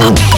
Home.